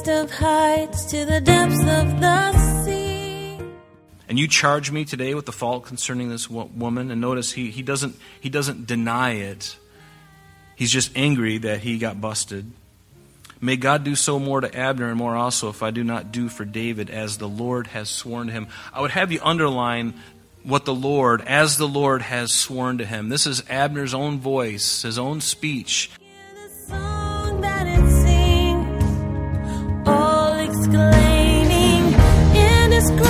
highest of heights to the depths of the sea. And you charge me today with the fault concerning this woman. And notice he, he, doesn't, he doesn't deny it, he's just angry that he got busted. May God do so more to Abner and more also if I do not do for David as the Lord has sworn to him. I would have you underline what the Lord, as the Lord has sworn to him. This is Abner's own voice, his own speech. Exclaiming, indescribable,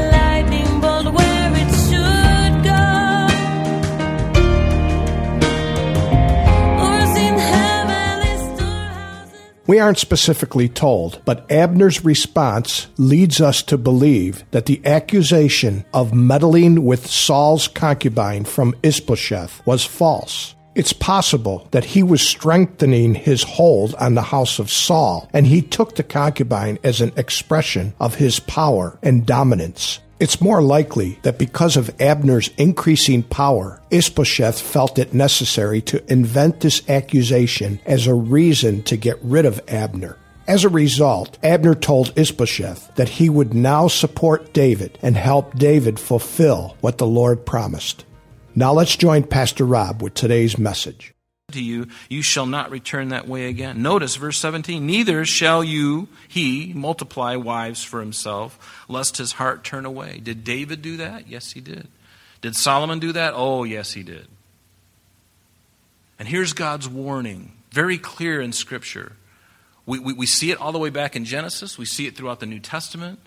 We aren't specifically told, but Abner's response leads us to believe that the accusation of meddling with Saul's concubine from Ishbosheth was false. It's possible that he was strengthening his hold on the house of Saul, and he took the concubine as an expression of his power and dominance. It's more likely that because of Abner's increasing power, Ishbosheth felt it necessary to invent this accusation as a reason to get rid of Abner. As a result, Abner told Ishbosheth that he would now support David and help David fulfill what the Lord promised. Now let's join Pastor Rob with today's message. To you, you shall not return that way again. Notice verse 17, neither shall you, he, multiply wives for himself, lest his heart turn away. Did David do that? Yes, he did. Did Solomon do that? Oh, yes, he did. And here's God's warning, very clear in Scripture. We, we, we see it all the way back in Genesis, we see it throughout the New Testament.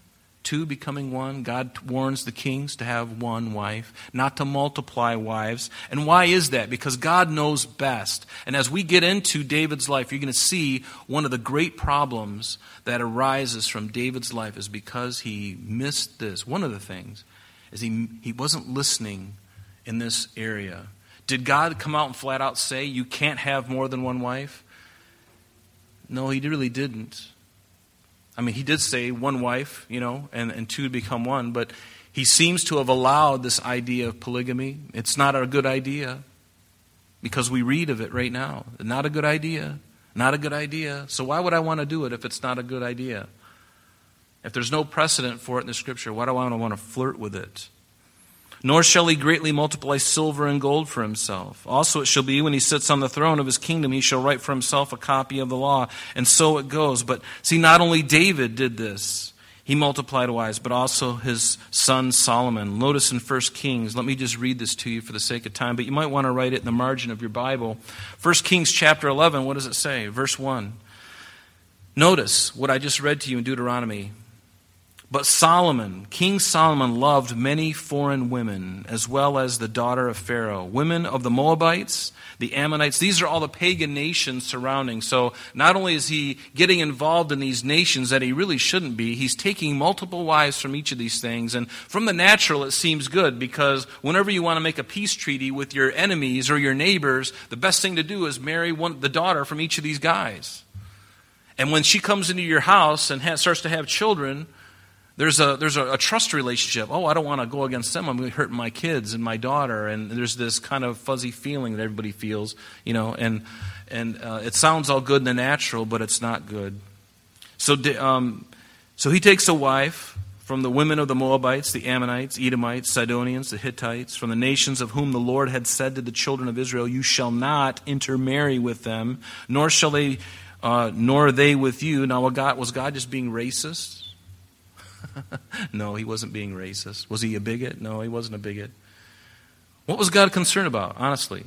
Two becoming one. God warns the kings to have one wife, not to multiply wives. And why is that? Because God knows best. And as we get into David's life, you're going to see one of the great problems that arises from David's life is because he missed this. One of the things is he, he wasn't listening in this area. Did God come out and flat out say, You can't have more than one wife? No, he really didn't. I mean, he did say one wife, you know, and, and two become one, but he seems to have allowed this idea of polygamy. It's not a good idea because we read of it right now. Not a good idea. Not a good idea. So why would I want to do it if it's not a good idea? If there's no precedent for it in the scripture, why do I want to flirt with it? Nor shall he greatly multiply silver and gold for himself. Also, it shall be when he sits on the throne of his kingdom, he shall write for himself a copy of the law. And so it goes. But see, not only David did this, he multiplied wives, but also his son Solomon. Notice in 1 Kings, let me just read this to you for the sake of time, but you might want to write it in the margin of your Bible. 1 Kings chapter 11, what does it say? Verse 1. Notice what I just read to you in Deuteronomy. But Solomon, King Solomon, loved many foreign women, as well as the daughter of Pharaoh, women of the Moabites, the Ammonites. These are all the pagan nations surrounding. So not only is he getting involved in these nations that he really shouldn't be, he's taking multiple wives from each of these things. And from the natural, it seems good because whenever you want to make a peace treaty with your enemies or your neighbors, the best thing to do is marry one, the daughter from each of these guys. And when she comes into your house and has, starts to have children, there's a there's a, a, trust relationship. Oh, I don't want to go against them. I'm going to hurt my kids and my daughter. And there's this kind of fuzzy feeling that everybody feels, you know. And and uh, it sounds all good in the natural, but it's not good. So um, so he takes a wife from the women of the Moabites, the Ammonites, Edomites, Sidonians, the Hittites, from the nations of whom the Lord had said to the children of Israel, "You shall not intermarry with them, nor shall they, uh, nor they with you." Now, God, was God just being racist? no, he wasn't being racist. Was he a bigot? No, he wasn't a bigot. What was God concerned about, honestly?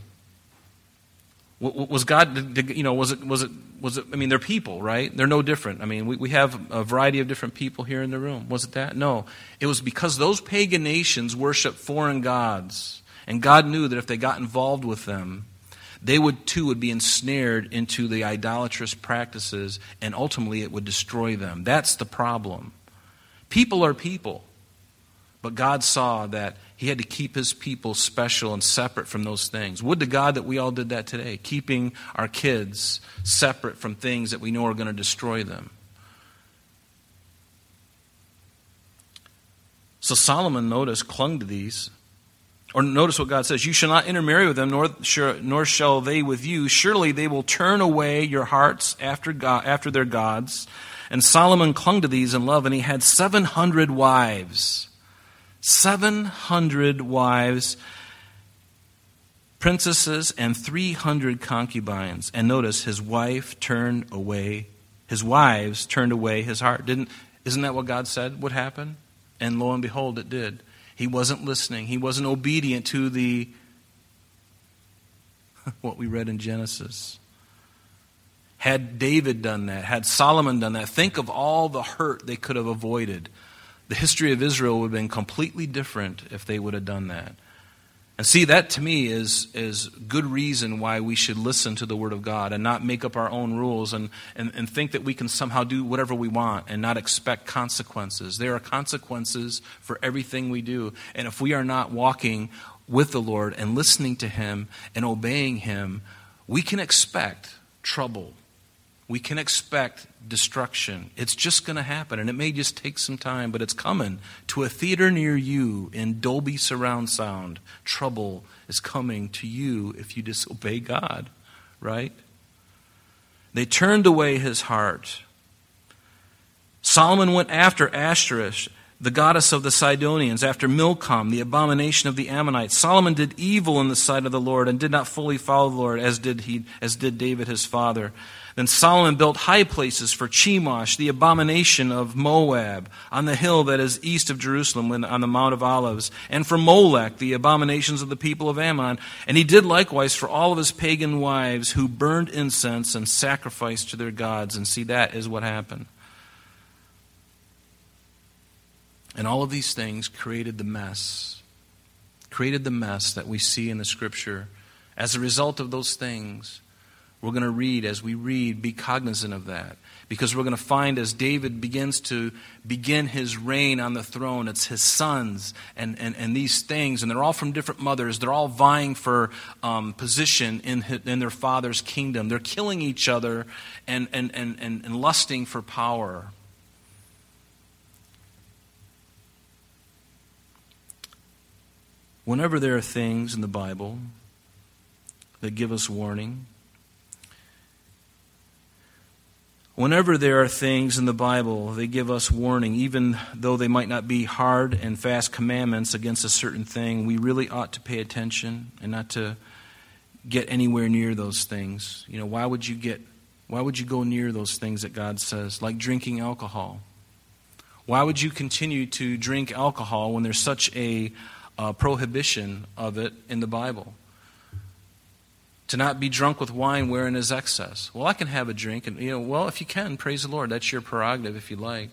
Was God, you know, was it, was it, was it, I mean, they're people, right? They're no different. I mean, we, we have a variety of different people here in the room. Was it that? No. It was because those pagan nations worshiped foreign gods. And God knew that if they got involved with them, they would too would be ensnared into the idolatrous practices and ultimately it would destroy them. That's the problem. People are people. But God saw that he had to keep his people special and separate from those things. Would to God that we all did that today, keeping our kids separate from things that we know are going to destroy them. So Solomon, notice, clung to these. Or notice what God says You shall not intermarry with them, nor, nor shall they with you. Surely they will turn away your hearts after, God, after their gods. And Solomon clung to these in love, and he had 700 wives. 700 wives, princesses, and 300 concubines. And notice his wife turned away, his wives turned away his heart. Didn't, isn't that what God said would happen? And lo and behold, it did. He wasn't listening, he wasn't obedient to the what we read in Genesis. Had David done that, had Solomon done that, think of all the hurt they could have avoided the history of Israel would have been completely different if they would have done that. And see, that to me is, is good reason why we should listen to the Word of God and not make up our own rules and, and, and think that we can somehow do whatever we want and not expect consequences. There are consequences for everything we do. And if we are not walking with the Lord and listening to Him and obeying Him, we can expect trouble we can expect destruction. It's just going to happen, and it may just take some time, but it's coming. To a theater near you in Dolby surround sound, trouble is coming to you if you disobey God, right? They turned away his heart. Solomon went after Ashtoreth, the goddess of the Sidonians, after Milcom, the abomination of the Ammonites. Solomon did evil in the sight of the Lord and did not fully follow the Lord as did he as did David his father. Then Solomon built high places for Chemosh, the abomination of Moab, on the hill that is east of Jerusalem, on the Mount of Olives, and for Molech, the abominations of the people of Ammon. And he did likewise for all of his pagan wives who burned incense and sacrificed to their gods. And see, that is what happened. And all of these things created the mess, created the mess that we see in the scripture. As a result of those things, we're going to read, as we read, be cognizant of that. Because we're going to find as David begins to begin his reign on the throne, it's his sons and, and, and these things, and they're all from different mothers. They're all vying for um, position in, in their father's kingdom. They're killing each other and, and, and, and, and lusting for power. Whenever there are things in the Bible that give us warning, Whenever there are things in the Bible, they give us warning, even though they might not be hard and fast commandments against a certain thing, we really ought to pay attention and not to get anywhere near those things. You know, why would you get why would you go near those things that God says, like drinking alcohol? Why would you continue to drink alcohol when there's such a uh, prohibition of it in the Bible? To not be drunk with wine wherein is excess. Well, I can have a drink, and you know, well, if you can, praise the Lord. That's your prerogative if you like.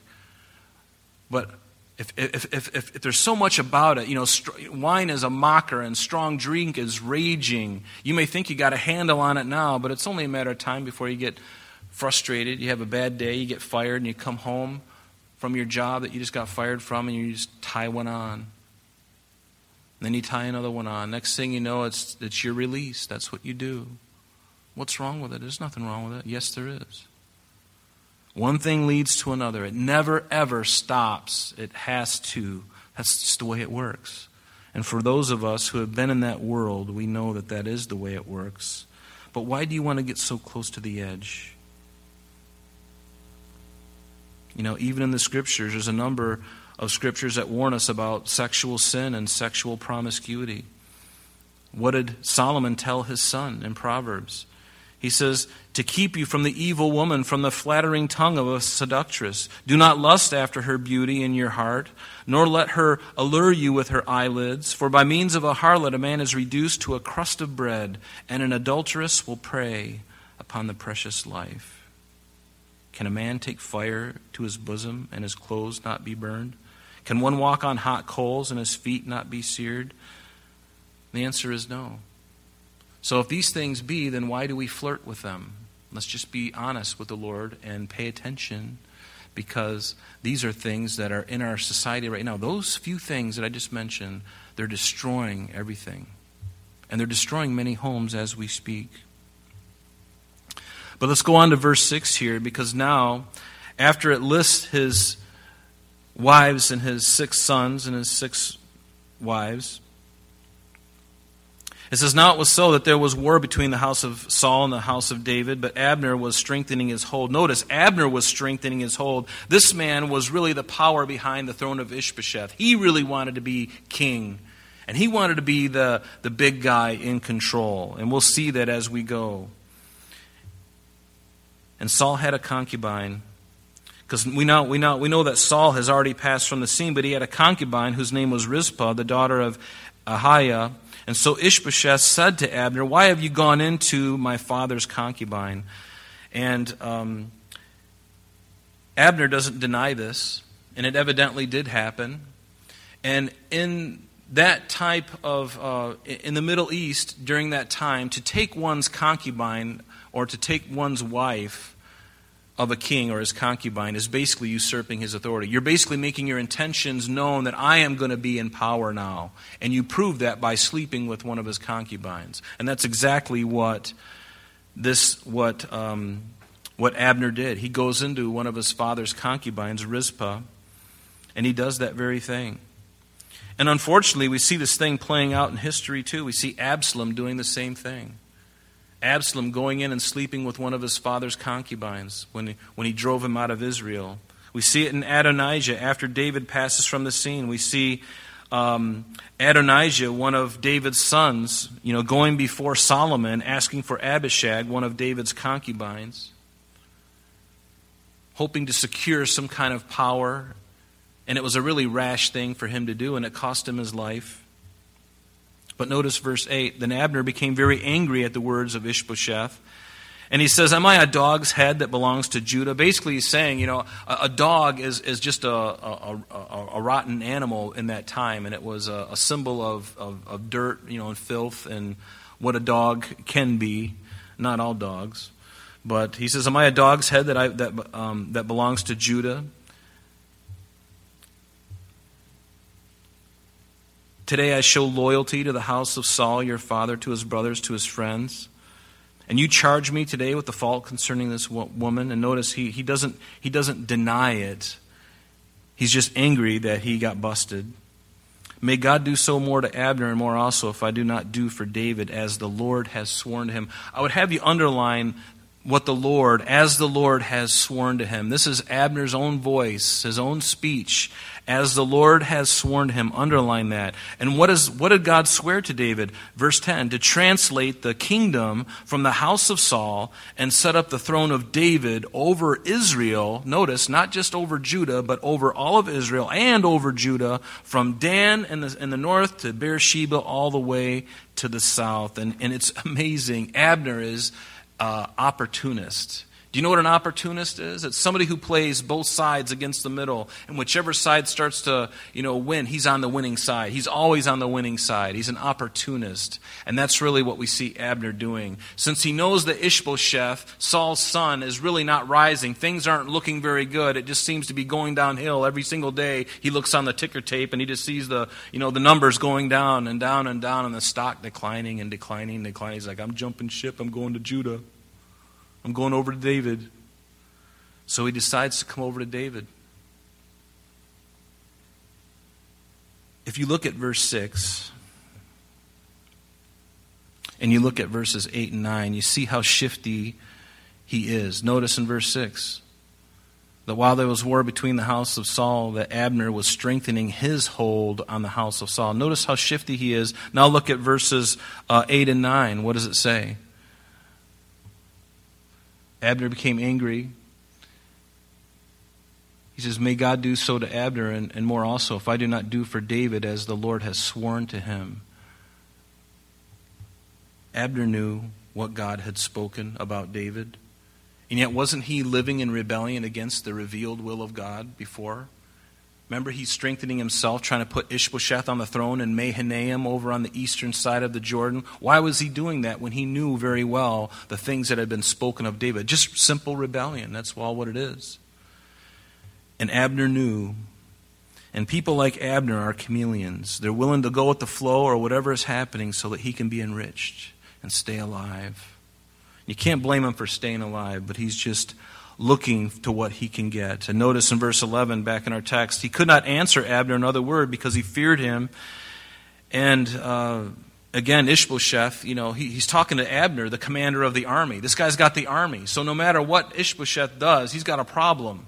But if, if, if, if, there's so much about it, you know, wine is a mocker and strong drink is raging. You may think you got a handle on it now, but it's only a matter of time before you get frustrated. You have a bad day, you get fired, and you come home from your job that you just got fired from, and you just tie one on. Then you tie another one on. Next thing you know, it's, it's your release. That's what you do. What's wrong with it? There's nothing wrong with it. Yes, there is. One thing leads to another. It never, ever stops. It has to. That's just the way it works. And for those of us who have been in that world, we know that that is the way it works. But why do you want to get so close to the edge? You know, even in the scriptures, there's a number of scriptures that warn us about sexual sin and sexual promiscuity. What did Solomon tell his son in Proverbs? He says, to keep you from the evil woman, from the flattering tongue of a seductress. Do not lust after her beauty in your heart, nor let her allure you with her eyelids. For by means of a harlot a man is reduced to a crust of bread, and an adulteress will prey upon the precious life. Can a man take fire to his bosom and his clothes not be burned? Can one walk on hot coals and his feet not be seared? The answer is no. So if these things be, then why do we flirt with them? Let's just be honest with the Lord and pay attention because these are things that are in our society right now. Those few things that I just mentioned, they're destroying everything. And they're destroying many homes as we speak. But let's go on to verse 6 here because now, after it lists his wives and his six sons and his six wives, it says, Now it was so that there was war between the house of Saul and the house of David, but Abner was strengthening his hold. Notice, Abner was strengthening his hold. This man was really the power behind the throne of Ishbosheth. He really wanted to be king, and he wanted to be the, the big guy in control. And we'll see that as we go. And Saul had a concubine. Because we know, we, know, we know that Saul has already passed from the scene, but he had a concubine whose name was Rizpah, the daughter of Ahiah and so Ishbosheth said to Abner, Why have you gone into my father's concubine? And um, Abner doesn't deny this, and it evidently did happen. And in that type of, uh, in the Middle East during that time, to take one's concubine or to take one's wife of a king or his concubine is basically usurping his authority. You're basically making your intentions known that I am going to be in power now. And you prove that by sleeping with one of his concubines. And that's exactly what this what um, what Abner did. He goes into one of his father's concubines, Rizpah, and he does that very thing. And unfortunately, we see this thing playing out in history too. We see Absalom doing the same thing. Absalom going in and sleeping with one of his father's concubines when he, when he drove him out of Israel. We see it in Adonijah after David passes from the scene. We see um, Adonijah, one of David's sons, you know, going before Solomon asking for Abishag, one of David's concubines, hoping to secure some kind of power. And it was a really rash thing for him to do, and it cost him his life. But notice verse 8 Then Abner became very angry at the words of Ishbosheth. And he says, Am I a dog's head that belongs to Judah? Basically, he's saying, you know, a, a dog is, is just a, a, a, a, rotten animal in that time, and it was a, symbol of, of, of dirt, you know, and filth and what a dog can be. Not all dogs. But he says, Am I a dog's head that, I, that, um, that belongs to Judah? Today I show loyalty to the house of Saul, your father, to his brothers, to his friends. And you charge me today with the fault concerning this woman. And notice he, he, doesn't, he doesn't deny it, he's just angry that he got busted. May God do so more to Abner and more also if I do not do for David as the Lord has sworn to him. I would have you underline what the Lord, as the Lord has sworn to him. This is Abner's own voice, his own speech. As the Lord has sworn to him, underline that. And what, is, what did God swear to David? Verse 10 to translate the kingdom from the house of Saul and set up the throne of David over Israel. Notice, not just over Judah, but over all of Israel and over Judah, from Dan in the, in the north to Beersheba all the way to the south. And, and it's amazing. Abner is uh, opportunist. Do you know what an opportunist is? It's somebody who plays both sides against the middle, and whichever side starts to, you know, win, he's on the winning side. He's always on the winning side. He's an opportunist, and that's really what we see Abner doing. Since he knows that Ishbosheth, Saul's son, is really not rising, things aren't looking very good. It just seems to be going downhill every single day. He looks on the ticker tape and he just sees the, you know, the numbers going down and down and down, and the stock declining and declining and declining. He's like, I'm jumping ship. I'm going to Judah. I'm going over to David. So he decides to come over to David. If you look at verse 6 and you look at verses 8 and 9, you see how shifty he is. Notice in verse 6 that while there was war between the house of Saul, that Abner was strengthening his hold on the house of Saul. Notice how shifty he is. Now look at verses uh, 8 and 9. What does it say? Abner became angry. He says, May God do so to Abner and, and more also, if I do not do for David as the Lord has sworn to him. Abner knew what God had spoken about David. And yet, wasn't he living in rebellion against the revealed will of God before? Remember, he's strengthening himself, trying to put Ishbosheth on the throne and Mahanaim over on the eastern side of the Jordan. Why was he doing that when he knew very well the things that had been spoken of David? Just simple rebellion. That's all what it is. And Abner knew. And people like Abner are chameleons. They're willing to go with the flow or whatever is happening so that he can be enriched and stay alive. You can't blame him for staying alive, but he's just looking to what he can get. And notice in verse 11, back in our text, he could not answer Abner another word because he feared him. And uh, again, Ishbosheth, you know, he, he's talking to Abner, the commander of the army. This guy's got the army. So no matter what Ishbosheth does, he's got a problem.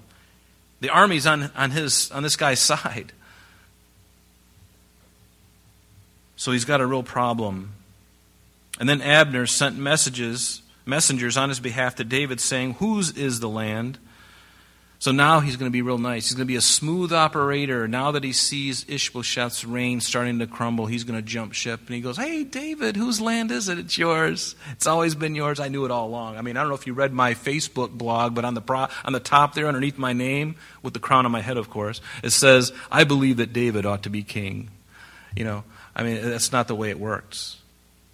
The army's on, on, his, on this guy's side. So he's got a real problem. And then Abner sent messages, messengers on his behalf to David saying, Whose is the land? So now he's going to be real nice. He's going to be a smooth operator. Now that he sees Ishbosheth's reign starting to crumble, he's going to jump ship. And he goes, Hey, David, whose land is it? It's yours. It's always been yours. I knew it all along. I mean, I don't know if you read my Facebook blog, but on the, pro- on the top there, underneath my name, with the crown on my head, of course, it says, I believe that David ought to be king. You know, I mean, that's not the way it works.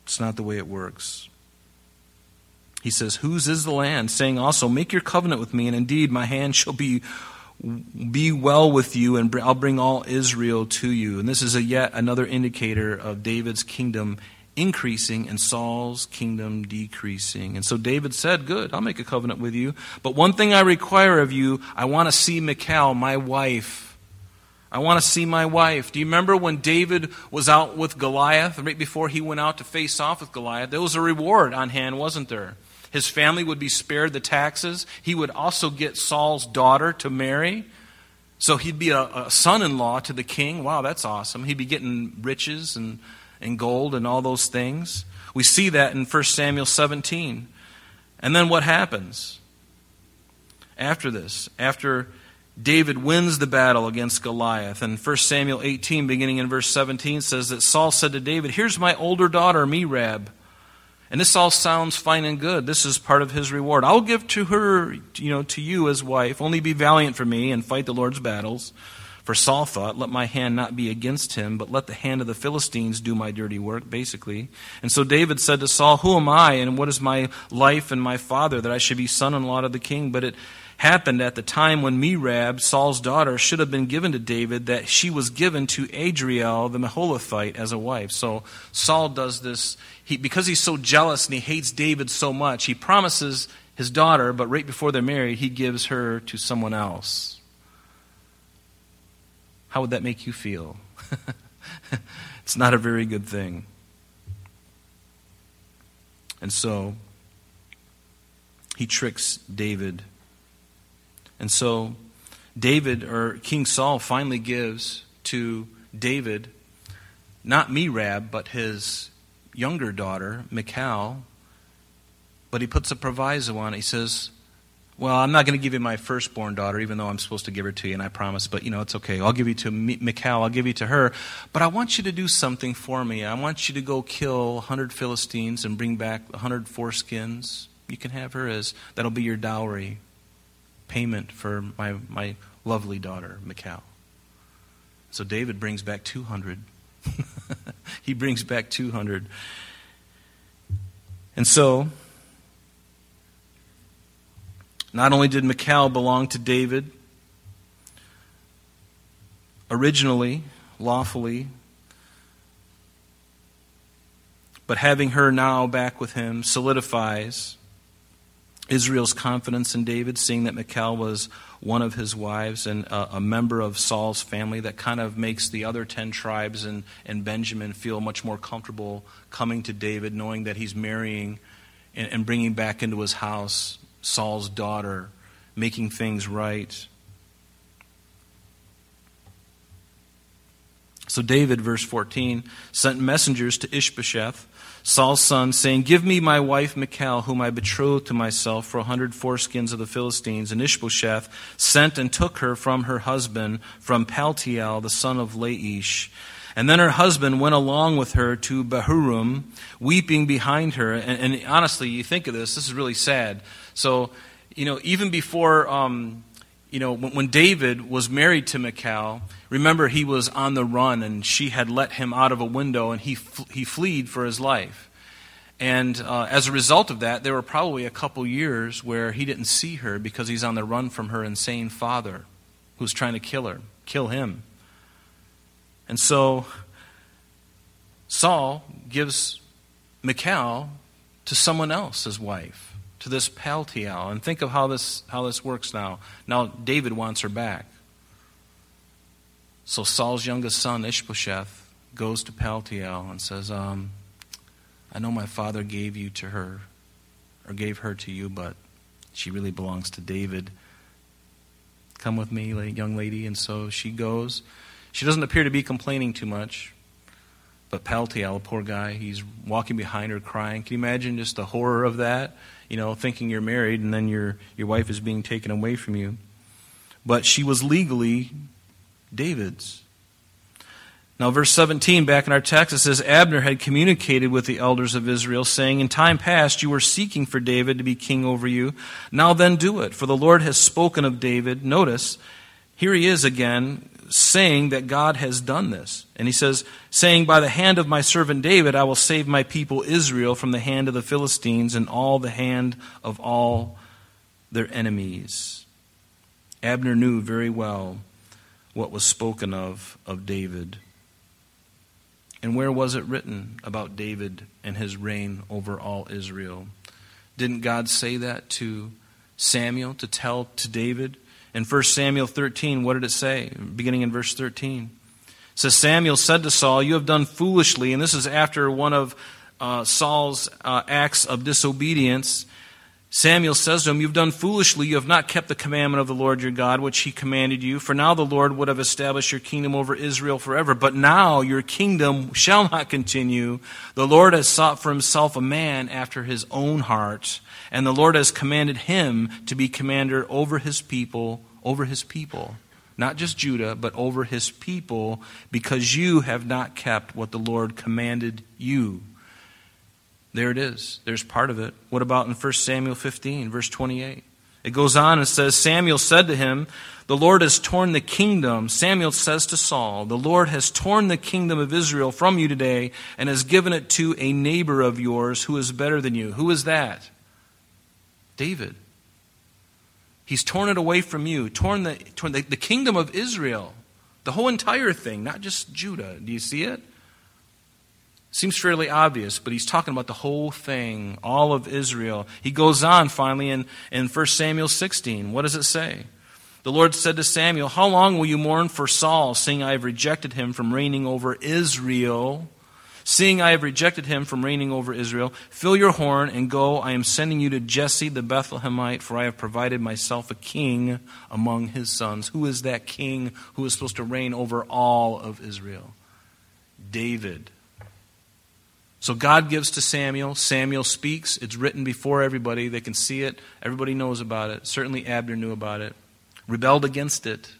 It's not the way it works. He says, Whose is the land? Saying also, Make your covenant with me, and indeed my hand shall be, be well with you, and I'll bring all Israel to you. And this is a yet another indicator of David's kingdom increasing and Saul's kingdom decreasing. And so David said, Good, I'll make a covenant with you. But one thing I require of you, I want to see Michal, my wife. I want to see my wife. Do you remember when David was out with Goliath, right before he went out to face off with Goliath? There was a reward on hand, wasn't there? His family would be spared the taxes. He would also get Saul's daughter to marry. So he'd be a, a son in law to the king. Wow, that's awesome. He'd be getting riches and, and gold and all those things. We see that in 1 Samuel 17. And then what happens? After this, after David wins the battle against Goliath. And 1 Samuel 18, beginning in verse 17, says that Saul said to David, Here's my older daughter, Merab. And this all sounds fine and good. This is part of his reward. I'll give to her, you know, to you as wife. Only be valiant for me and fight the Lord's battles. For Saul thought, let my hand not be against him, but let the hand of the Philistines do my dirty work, basically. And so David said to Saul, Who am I, and what is my life and my father, that I should be son in law to the king? But it happened at the time when Merab, Saul's daughter, should have been given to David, that she was given to Adriel the Meholathite as a wife. So Saul does this he, because he's so jealous and he hates David so much. He promises his daughter, but right before they're married, he gives her to someone else. How would that make you feel? it's not a very good thing. And so he tricks David and so David, or King Saul, finally gives to David not Merab, but his younger daughter, Michal. But he puts a proviso on it. He says, Well, I'm not going to give you my firstborn daughter, even though I'm supposed to give her to you, and I promise, but you know, it's okay. I'll give you to Michal, I'll give you to her. But I want you to do something for me. I want you to go kill 100 Philistines and bring back 100 foreskins. You can have her as, that'll be your dowry payment for my, my lovely daughter, Michal. So David brings back 200. he brings back 200. And so, not only did Michal belong to David, originally, lawfully, but having her now back with him solidifies Israel's confidence in David, seeing that Michal was one of his wives and a, a, member of Saul's family, that kind of makes the other 10 tribes and, and Benjamin feel much more comfortable coming to David, knowing that he's marrying and, and bringing back into his house Saul's daughter, making things right. So David, verse 14, sent messengers to Ishbosheth, Saul's son, saying, Give me my wife Michal, whom I betrothed to myself for a hundred foreskins of the Philistines. And Ishbosheth sent and took her from her husband, from Paltiel, the son of Laish. And then her husband went along with her to Bahurim, weeping behind her. And, and honestly, you think of this, this is really sad. So, you know, even before, um, you know, when, David was married to Michal, remember he was on the run and she had let him out of a window and he, f- he fled for his life. And uh, as a result of that, there were probably a couple years where he didn't see her because he's on the run from her insane father who's trying to kill her, kill him. And so Saul gives Michal to someone else as wife, to this Paltiel. And think of how this, how this works now. Now, David wants her back. So Saul's youngest son, Ishbosheth, goes to Paltiel and says, um, I know my father gave you to her, or gave her to you, but she really belongs to David. Come with me, young lady. And so she goes. She doesn't appear to be complaining too much. But Paltiel, poor guy, he's walking behind her crying. Can you imagine just the horror of that? You know, thinking you're married and then your, your wife is being taken away from you. But she was legally David's. Now, verse 17, back in our text, it says Abner had communicated with the elders of Israel, saying, In time past you were seeking for David to be king over you. Now then do it, for the Lord has spoken of David. Notice, here he is again saying that God has done this. And he says, saying, By the hand of my servant David, I will save my people Israel from the hand of the Philistines and all the hand of all their enemies. Abner knew very well what was spoken of of David. And where was it written about David and his reign over all Israel? Didn't God say that to Samuel to tell to David? In 1 Samuel 13, what did it say? Beginning in verse 13. It says, Samuel said to Saul, You have done foolishly. And this is after one of uh, Saul's uh, acts of disobedience. Samuel says to him, You've done foolishly. You have not kept the commandment of the Lord your God, which he commanded you. For now the Lord would have established your kingdom over Israel forever. But now your kingdom shall not continue. The Lord has sought for himself a man after his own heart and the Lord has commanded him to be commander over his people, over his people. Not just Judah, but over his people, because you have not kept what the Lord commanded you. There it is. There's part of it. What about in 1 Samuel 15, verse 28? It goes on and says, Samuel said to him, The Lord has torn the kingdom. Samuel says to Saul, The Lord has torn the kingdom of Israel from you today and has given it to a neighbor of yours who is better than you. Who is that? David. He's torn it away from you, torn the, torn the, the kingdom of Israel, the whole entire thing, not just Judah. Do you see it? Seems fairly obvious, but he's talking about the whole thing, all of Israel. He goes on finally in, in 1 Samuel 16. What does it say? The Lord said to Samuel, How long will you mourn for Saul, seeing I have rejected him from reigning over Israel? Seeing I have rejected him from reigning over Israel, fill your horn and go. I am sending you to Jesse the Bethlehemite, for I have provided myself a king among his sons. Who is that king who is supposed to reign over all of Israel? David. So God gives to Samuel. Samuel speaks. It's written before everybody. They can see it. Everybody knows about it. Certainly Abner knew about it. Rebelled against it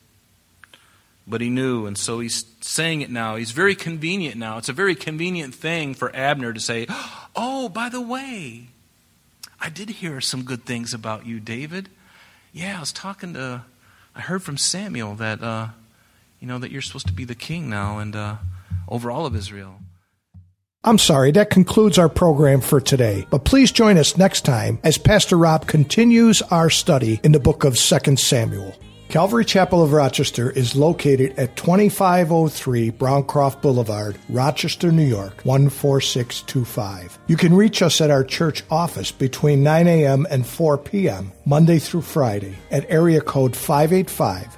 but he knew, and so he's saying it now. He's very convenient now. It's a very convenient thing for Abner to say, Oh, by the way, I did hear some good things about you, David. Yeah, I was talking to, I heard from Samuel that, uh, you know, that you're supposed to be the king now and uh, over all of Israel. I'm sorry, that concludes our program for today. But please join us next time as Pastor Rob continues our study in the book of 2 Samuel. Calvary Chapel of Rochester is located at 2503 Browncroft Boulevard, Rochester, New York, 14625. You can reach us at our church office between 9 a.m. and 4 p.m., Monday through Friday, at area code 585